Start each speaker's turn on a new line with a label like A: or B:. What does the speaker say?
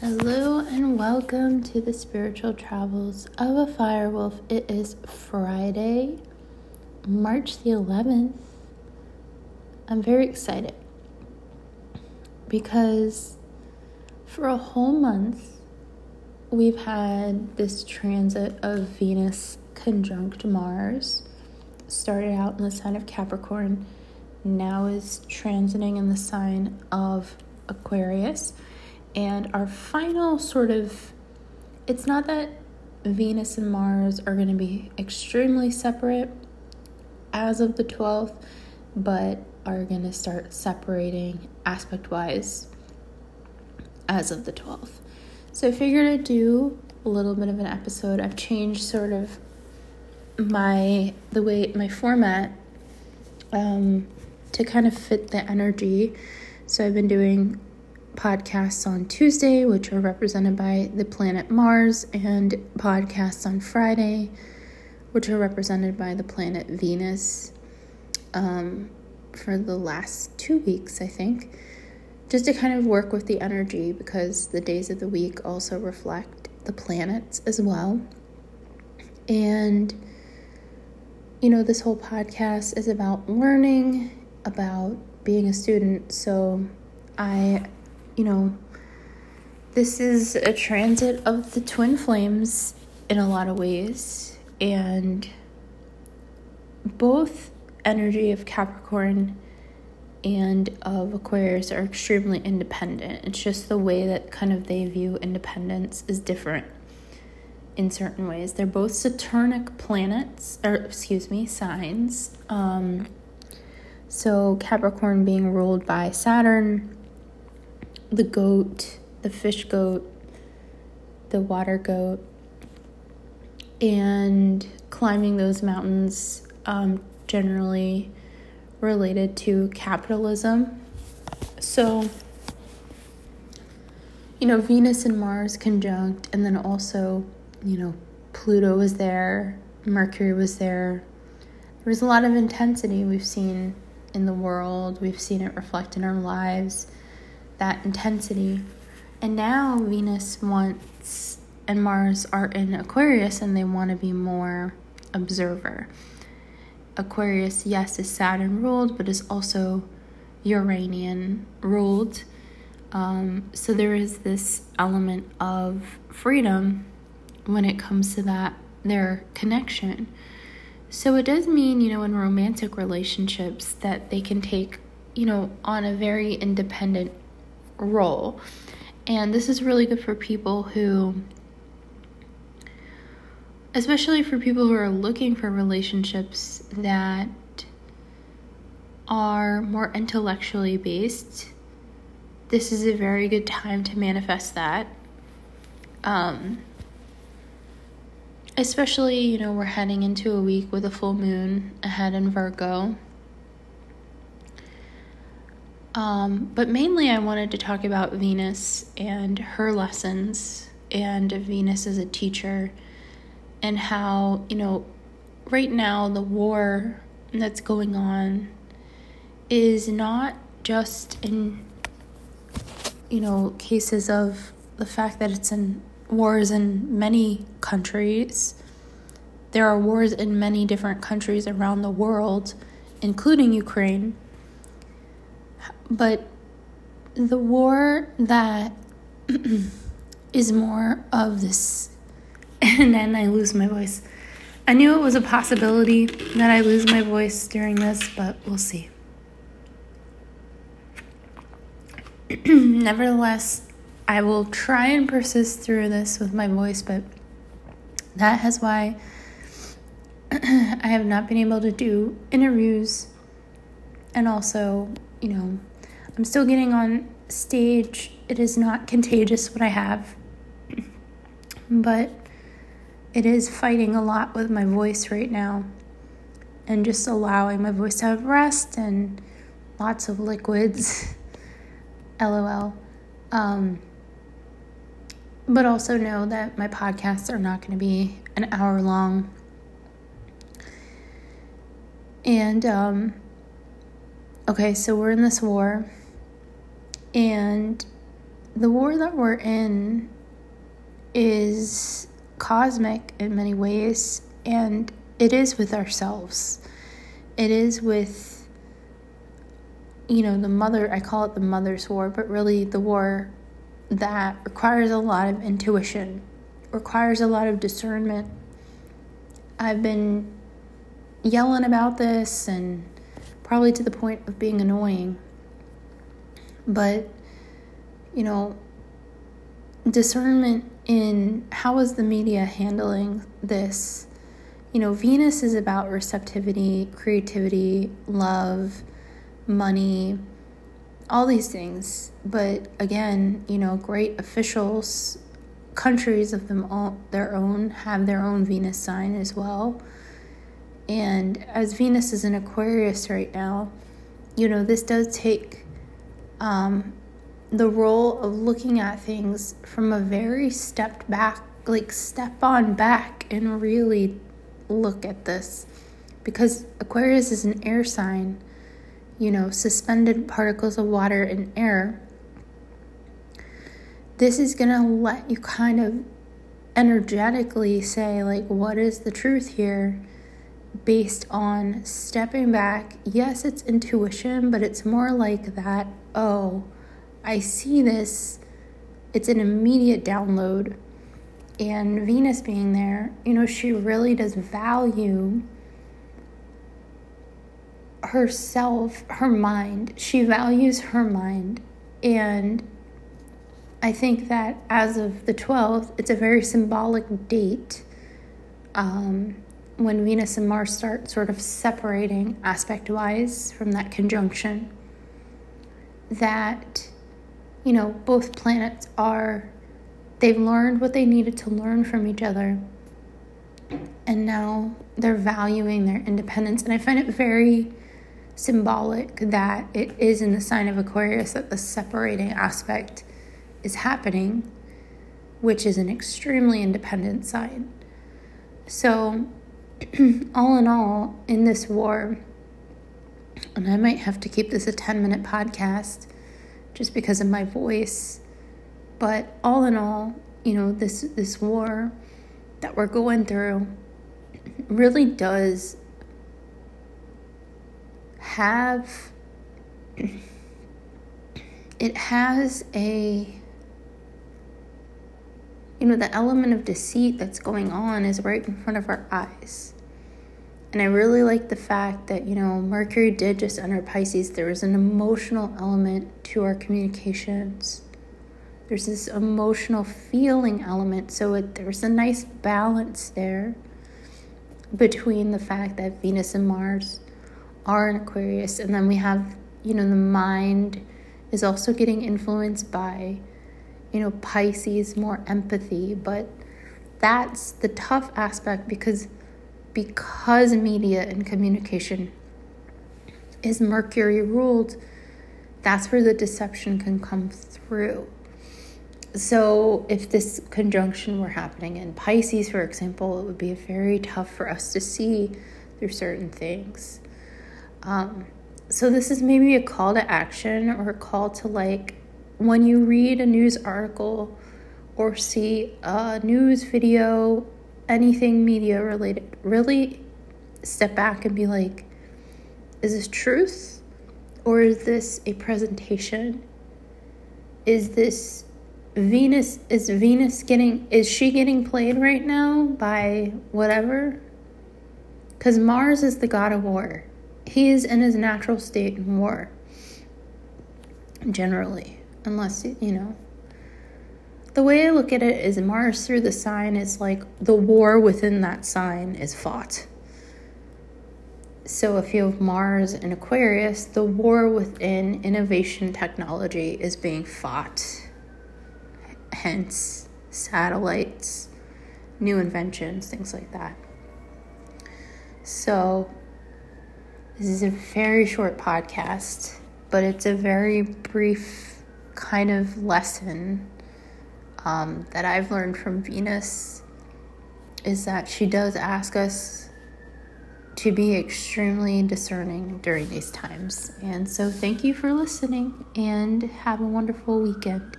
A: Hello and welcome to the spiritual travels of a firewolf. It is Friday, March the 11th. I'm very excited because for a whole month we've had this transit of Venus conjunct Mars. Started out in the sign of Capricorn, now is transiting in the sign of Aquarius and our final sort of, it's not that Venus and Mars are going to be extremely separate as of the 12th, but are going to start separating aspect wise as of the 12th. So I figured I'd do a little bit of an episode. I've changed sort of my the way my format um, to kind of fit the energy. So I've been doing podcasts on Tuesday, which are represented by the planet Mars, and podcasts on Friday, which are represented by the planet Venus um, for the last two weeks, I think, just to kind of work with the energy because the days of the week also reflect the planets as well. And, you know, this whole podcast is about learning, about being a student. So I you know, this is a transit of the twin flames in a lot of ways. And both energy of Capricorn and of Aquarius are extremely independent. It's just the way that kind of they view independence is different in certain ways. They're both Saturnic planets, or excuse me, signs. Um, so Capricorn being ruled by Saturn, the goat, the fish goat, the water goat, and climbing those mountains um, generally related to capitalism. So, you know, Venus and Mars conjunct, and then also, you know, Pluto was there, Mercury was there. There was a lot of intensity we've seen in the world, we've seen it reflect in our lives that intensity. And now Venus wants and Mars are in Aquarius and they want to be more observer. Aquarius, yes, is Saturn ruled, but is also Uranian ruled. Um, so there is this element of freedom when it comes to that, their connection. So it does mean, you know, in romantic relationships that they can take, you know, on a very independent role. And this is really good for people who, especially for people who are looking for relationships that are more intellectually based. This is a very good time to manifest that. Um, especially, you know, we're heading into a week with a full moon ahead in Virgo. Um, but mainly, I wanted to talk about Venus and her lessons and Venus as a teacher and how, you know, right now the war that's going on is not just in, you know, cases of the fact that it's in wars in many countries. There are wars in many different countries around the world, including Ukraine but the war that is more of this, and then I lose my voice. I knew it was a possibility that I lose my voice during this, but we'll see. Nevertheless, I will try and persist through this with my voice, but that is why I have not been able to do interviews and also, you know, I'm still getting on stage. It is not contagious what I have, but it is fighting a lot with my voice right now and just allowing my voice to have rest and lots of liquids. LOL. Um, but also know that my podcasts are not going to be an hour long. And, um, okay, so we're in this war and the war that we're in is cosmic in many ways, and it is with ourselves. It is with, you know, the mother, I call it the mother's war, but really the war that requires a lot of intuition, requires a lot of discernment. I've been yelling about this and probably to the point of being annoying. But, you know, discernment in how is the media handling this? You know, Venus is about receptivity, creativity, love, money, all these things. But again, you know, great officials, countries of them all, their own have their own Venus sign as well. And as Venus is in Aquarius right now, you know, this does take um, the role of looking at things from a very stepped back, like step on back and really look at this. Because Aquarius is an air sign, you know, suspended particles of water in air. This is going to let you kind of energetically say, like, what is the truth here? Based on stepping back. Yes, it's intuition, but it's more like that, oh, I see this, it's an immediate download. And Venus being there, you know, she really does value herself, her mind. She values her mind. And I think that as of the 12th, it's a very symbolic date um, when Venus and Mars start sort of separating aspect wise from that conjunction. That you know, both planets are, they've learned what they needed to learn from each other. And now they're valuing their independence. And I find it very symbolic that it is in the sign of Aquarius that the separating aspect is happening, which is an extremely independent sign. So, all in all, in this war, and I might have to keep this a 10 minute podcast just because of my voice. But all in all, you know, this this war that we're going through really does have it has a you know the element of deceit that's going on is right in front of our eyes and I really like the fact that, you know, Mercury did just enter Pisces. There was an emotional element to our communications. There's this emotional feeling element. So it, there's a nice balance there between the fact that Venus and Mars are in Aquarius. And then we have, you know, the mind is also getting influenced by, you know, Pisces, more empathy. But that's the tough aspect because because media and communication is Mercury ruled, that's where the deception can come through. So, if this conjunction were happening in Pisces, for example, it would be very tough for us to see through certain things. Um, so, this is maybe a call to action or a call to like when you read a news article or see a news video anything media related, really step back and be like, is this truth? Or is this a presentation? Is this Venus? Is Venus getting, is she getting played right now by whatever? Because Mars is the god of war. He is in his natural state in war, generally, unless, you know, the way I look at it is Mars through the sign is like the war within that sign is fought. So if you have Mars in Aquarius, the war within innovation technology is being fought. Hence, satellites, new inventions, things like that. So, this is a very short podcast, but it's a very brief kind of lesson um, that I've learned from Venus is that she does ask us to be extremely discerning during these times. And so, thank you for listening and have a wonderful weekend.